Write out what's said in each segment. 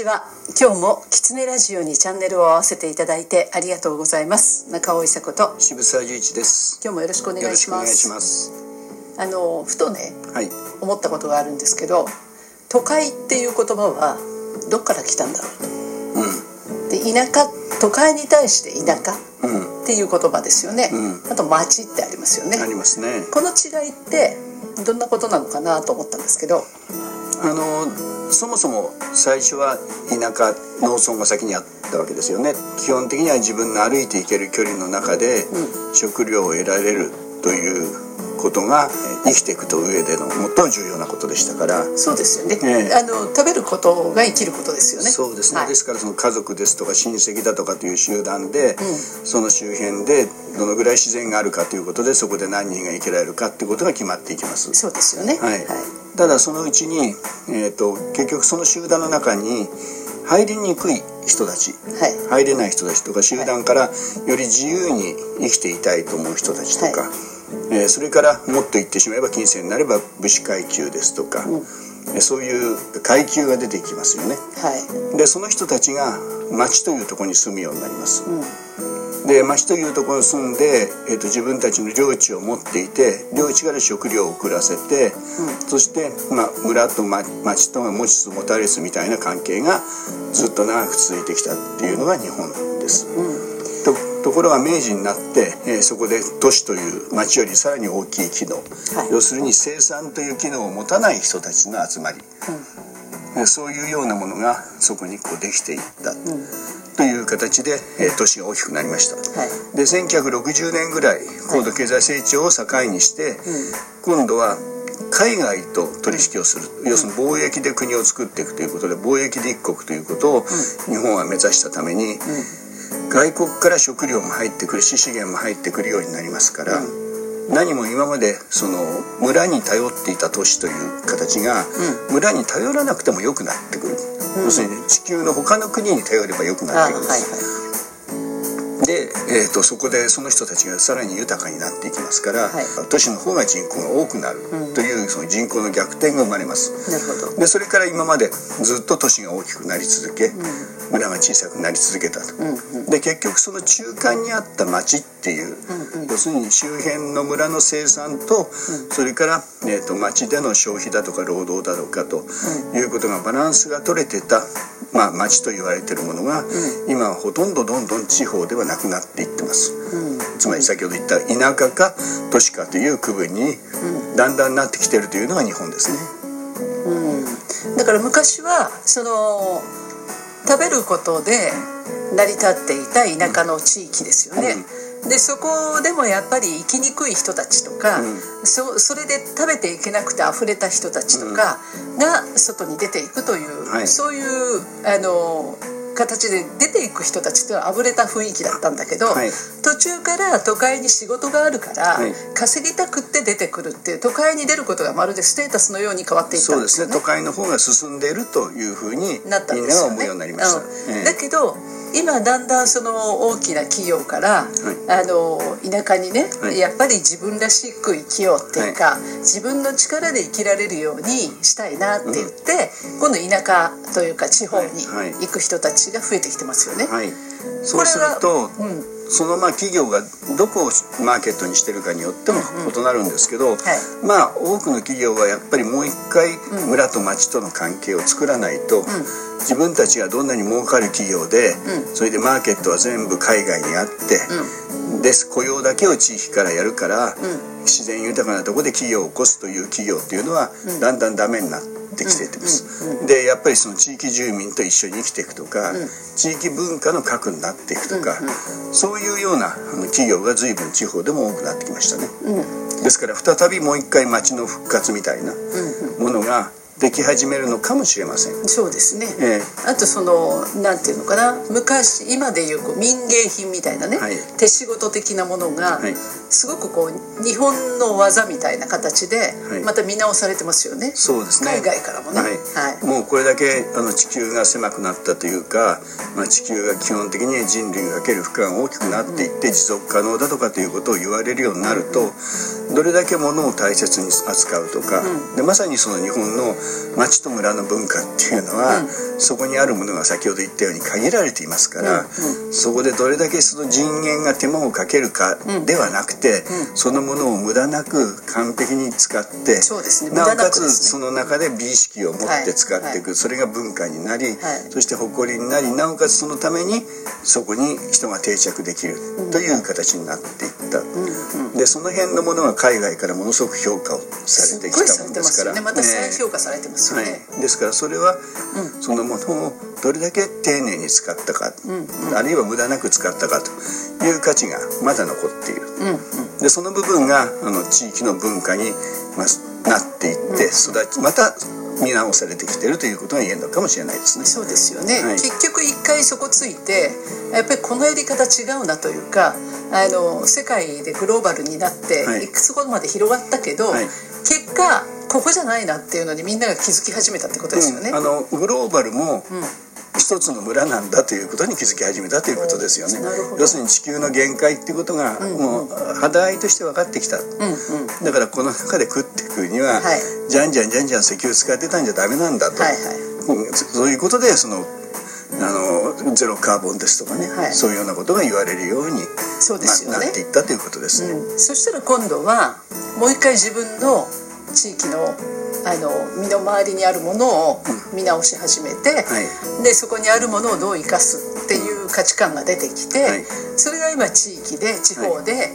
ちは今日もキツネラジオにチャンネルを合わせていただいてありがとうございます。中尾伊佐子と。渋沢十一です。今日もよろしくお願いします。ます。あのふとねはい。思ったことがあるんですけど都会っていう言葉はどっから来たんだろう。とで田舎都会に対して田舎うん。うんっていう言葉ですよね、うあと町ってありますよね。ありますね。この違いってどんなことなのかなと思ったんですけどあのそもそも最初は田舎農村が先にあったわけですよね。基本的には自分の歩いていける距離の中で食料を得られるということがえ生きていくと上での最も重要なことでしたから。そうですよね、ええ。あの食べることが生きることですよね。そうですね、はい。ですからその家族ですとか親戚だとかという集団で、ん。その周辺でどのぐらい自然があるかということでそこで何人が生きられるかということが決まっていきます。そうですよね。はいただそのうちに、えー、と結局その集団の中に入りにくい人たちはい。入れない人たちとか集団からより自由に生きていたいと思う人たちとか、はえーそれからもっと言ってしまえば近世になれば武士階級ですとか、うん。えーそういう階級が出てきますよね。はい。でその人たちが町というところに住むようになります。うんで町というところに住んで、えー、と自分たちの領地を持っていて領地から食料を送らせて、そして、まあ、村と、ま、町とが持ちつ持たれつみたいな関係がずっと長く続いてきたっていうのが日本です。とところが明治になって、えーそこで都市という町よりさらに大きい機能、はい。要するに生産という機能を持たない人たちの集まり、えーそういうようなものがそこにこうできていったという形で、えー都市が大きくなりました。はい。で1960年ぐらい高度経済成長を境にして、今度は海外と取引をする、要するに貿易で国を作っていくということで貿易立国ということを日本は目指したために、外国から食料も入ってくるし資源も入ってくるようになりますから、何も今までその村に頼っていた都市という形が、村に頼らなくても良くなってくる、要するに地球の他の国に頼れば良くあなるんはいはいです。で、えー、とそこでその人たちがさらに豊かになっていきますから、はい。都市の方が人口が多くなるというその人口の逆転が生まれます。なるほど。でそれから今までずっと都市が大きくなり続け、村が小さくなり続けたと。で結局その中間にあった町っていう、要するに周辺の村の生産と、それから、えー、と町での消費だとか労働だとかということがバランスが取れてた、まあ、町と言われてるものが、今はほとんどどんどん地方ではなくなっていってます。つまり先ほど言った田舎か都市かという区分にだんだんなってきてるというのが日本ですね。だから昔はその食べることで成り立っていた田舎の地域ですよね。でそこでもやっぱり生きにくい人たちとか、うん。そそれで食べていけなくて溢れた人たちとかが外に出ていくという、はい。そういうあの形で出ていく人たちとはあぶれた雰囲気だったんだけど、はい途中から都会に仕事があるから、はい稼ぎたくって出てくるっていう都会に出ることがまるでステータスのように変わっていったそうんでですすよね。ね都会の方が進んでいるというふうになったんみん。なが思うようになりました。うんええだけど今だんだんその大きな企業から、あの田舎にね、はい。やっぱり自分らしく生きようっていうか、自分の力で生きられるようにしたいなって言って、今度田舎というか地方にはい。はい。行く人たちが増えてきてますよね。はい、そうすると、うんそのまあ企業がどこをマーケットにしてるかによっても異なるんですけど、まあ多くの企業はやっぱりもう一回村と町との関係を作らないと、自分たちがどんなに儲かる企業で、うそれでマーケットは全部海外にあって、です雇用だけを地域からやるから、自然豊かなところで企業を起こすという企業っていうのは、だんだんダメになってきててます。でやっぱりその地域住民と一緒に生きていくとか、地域文化の核になっていくとか、そういうような企業が随分地方でも多くなってきましたね。ですから再びもう一回町の復活みたいなものができ始めるのかもしれません。そうですね、えあとそのなんていうのかな。昔今でいうこう民芸品みたいなね、はい。手仕事的なものが、はい。すごくこう日本の技みたいな形ではい。また見直されてますよね、そうですね。海外からもね。はい。はい。もうこれだけあの地球が狭くなったというか、まあ、地球が基本的に人類がかける負荷が大きくなっていって持続可能だとかということを言われるようになるとどれだけ物を大切に扱うとか、でまさにその日本の町と村の文化っていうのは、そこにあるものが先ほど言ったように限られていますから、そこでどれだけその人間が手間をかけるかではなくて、そのものを無駄なく完璧に使って、なおかつその中で美意識を持って使っていく、それが文化になり、そして誇りになりなおかつそのためにそこに人が定着できるという形になっていった、でその辺のものが海外からものすごく評価をされてきたものですから、ね、また再評価されてますよね、はい、ですからそれは、そのものをどれだけ丁寧に使ったか、あるいは無駄なく使ったかという価値がまだ残っている、でその部分があの地域の文化に、まあ、なっていって育ちまた見直されてきてるということが言えるのかもしれないですね。そうですよね、はい、結局一回そこついてやっぱりこのやり方違うなというかあの世界でグローバルになって、はい、いくつほどまで広がったけど、はい、結果ここじゃないなっていうのにみんなが気づき始めたってことですよね。うん、あのグローバルも、うん一つの村なんだということに気づき始めたということですよね。要するに地球の限界っていうことがもう肌合いとして分かってきた、うんうん、だからこの中で食っていくには、はい、じゃんじゃんじゃんじゃん石油使ってたんじゃダメなんだと、はいはい、そういうことでそのあのゼロカーボンですとかね、はい、そういうようなことが言われるようにそうですよ、ね、なっていったということですね、うん、そしたら今度はもう一回自分の地域のあの身の回りにあるものを見直し始めて、はい、でそこにあるものをどう生かすっていう価値観が出てきて、はい、それが今地域で地方で、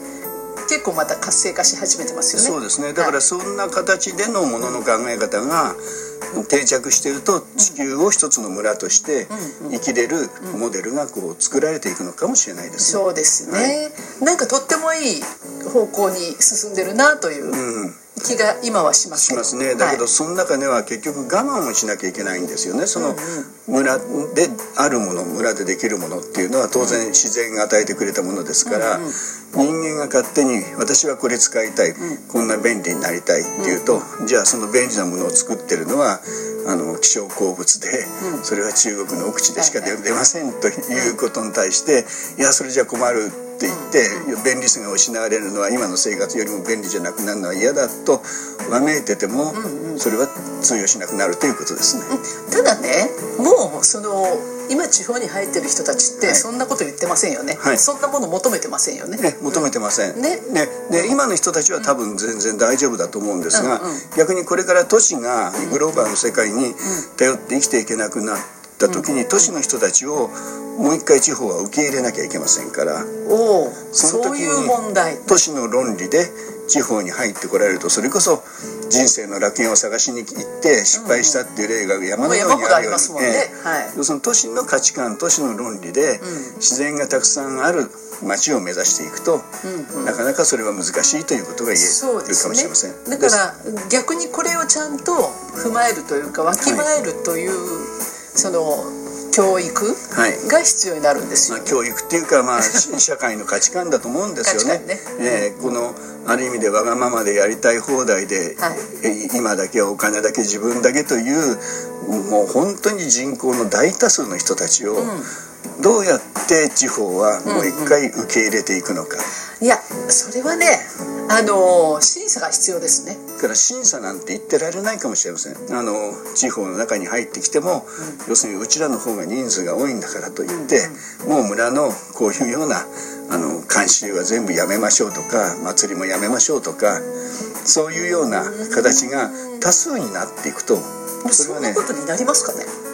結構また活性化し始めてますよね。そうですね。だからそんな形でのものの考え方が定着していると地球を一つの村として生きれるモデルがこう作られていくのかもしれないです、ね、そうですね、はい、なんかとってもいい方向に進んでるなという。うん気が今はしますしますね。だけど、その中では結局我慢をしなきゃいけないんですよね。その村であるもの村でできるものっていうのは当然自然が与えてくれたものですから、人間が勝手に私はこれ使いたい、こんな便利になりたいっていうと、じゃあその便利なものを作ってるのはあの希少鉱物で、それは中国の奥地でしか出ませんということに対していやそれじゃ困るって言って便利さが失われるのは今の生活よりも便利じゃなくなるのは嫌だとわめいててもそれは通用しなくなるということですね。ただねもうその今地方に入ってる人たちってそんなこと言ってませんよね、はい、そんなもの求めてませんよね、ね、求めてません、ね。ね。で今の人たちは多分全然大丈夫だと思うんですが、うんうん、逆にこれから都市がグローバルの世界に頼って生きていけなくなった時に都市の人たちをもう一回地方は受け入れなきゃいけません。からおその時に都市の論理で地方に入ってこられるとそれこそ人生の楽園を探しに行って失敗したっていう例が山のようにあるように、ね。要するに都市の価値観都市の論理で自然がたくさんある街を目指していくと、うんうん、なかなかそれは難しいということが言えるかもしれません、ね、だから逆にこれをちゃんと踏まえるというかわきまえるという、はい、その教育が必要になるんですよ、はい、まあ、教育っていうか、まあ、社会の価値観だと思うんですよね。ね。えー、このある意味でわがままでやりたい放題で、はい、今だけはお金だけ自分だけというもう本当に人口の大多数の人たちを、どうやって地方はもう一回受け入れていくのか。うんうんいやそれはねあの審査が必要ですね。だから審査なんて言ってられないかもしれません。あの地方の中に入ってきても、うん、要するにうちらの方が人数が多いんだからといって、うん、もう村のこういうようなあの慣習は全部やめましょうとか祭りもやめましょうとかそういうような形が多数になっていくとそれはねそんなことになりますかね？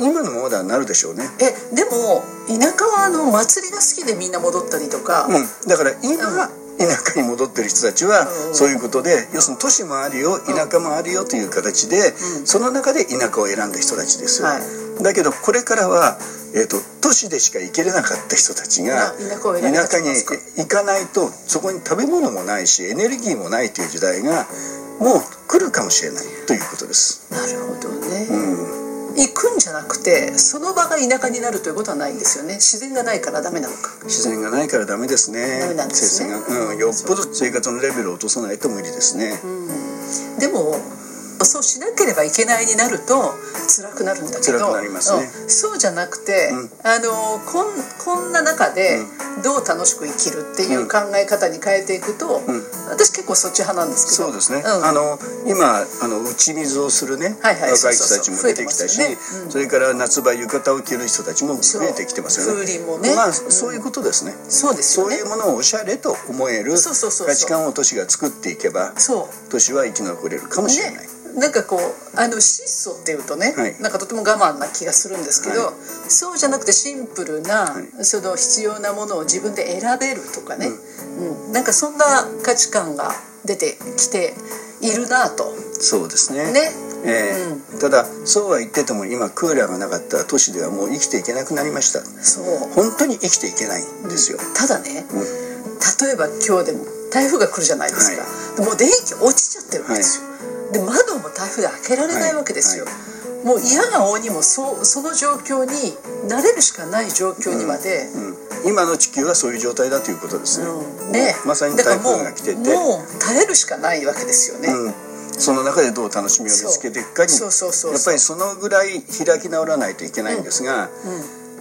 今のままではなるでしょうね。えでも田舎はあの祭りが好きでみんな戻ったりとか、うん、だから今、田舎に戻ってる人たちはそういうことで、要するに都市もあるよ田舎もあるよという形で、その中で田舎を選んだ人たちですよ、はい、だけどこれからは、えーと、都市でしか行けれなかった人たちが田舎に行かないとそこに食べ物もないしエネルギーもないという時代がもう来るかもしれないということです。なるほどね、うん行くんじゃなくてその場が田舎になるということはないんですよね。自然がないからダメなのか。自然がないからダメですね。ダメなんですね、うん、よっぽど生活のレベルを落とさないと無理ですね、うん、でもとそうしなければいけないになると辛くなるんだけど、ね。うん。そうじゃなくて、うん。あのこんこんな中でどう楽しく生きるっていう考え方に変えていくと、ん。私結構そっち派なんですけど。そうですね、うん。あの今あの打ち水をするね、はいはい若い人たちも出てきたしね。うん。それから夏場浴衣を着る人たちも増えてきてますよね。ね。まあ、うんそういうことですね、そうですそういうものをおしゃれと思える価値観を都市が作っていけばそう。都市は生き残れるかもしれない、ね、なんかこうあの質素っていうとね、はい。なんかとても我慢な気がするんですけど、はい。そうじゃなくてシンプルな、はい。その必要なものを自分で選べるとかね、うん。なんかそんな価値観が出てきているなと。そうですね。ね。ええただそうは言ってても今クーラーがなかった都市ではもう生きていけなくなりました。そう。本当に生きていけないんですよ、ただね、うん。例えば今日でも台風が来るじゃないですか、もう電気落ちちゃってるわけですよ、で窓も台風で開けられないわけですよ、はもう嫌が応にもそうその状況に慣れるしかない状況にまで、うん、今の地球はそういう状態だということですね、うん。ね。まさに台だからもう風が来てて。もう耐えるしかないわけですよね、うん、その中でどう楽しみを見つけていくかにやっぱりそのぐらい開き直らないといけないんですが、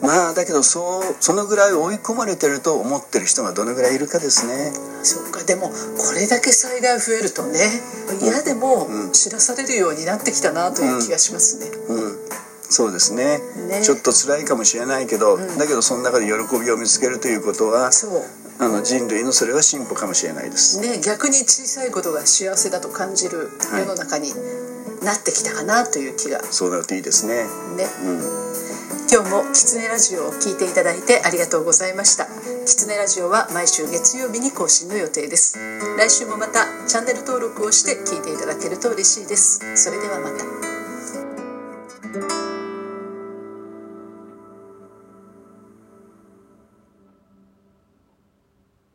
まあだけどそうそのぐらい追い込まれてると思ってる人がどのぐらいいるかですね。そうかでもこれだけ災害増えるとね嫌でも知らされるようになってきたなという気がしますね、うん、そうですね。ね。ちょっと辛いかもしれないけど、だけどその中で喜びを見つけるということはそう。あの人類のそれは進歩かもしれないです。ね逆に小さいことが幸せだと感じる世の中になってきたかなという気が。そうなるといいですね。ね、うん今日もキツネラジオを聞いていただいてありがとうございました。キツネラジオは毎週月曜日に更新の予定です。来週もまたチャンネル登録をして聞いていただけると嬉しいです。それではまた。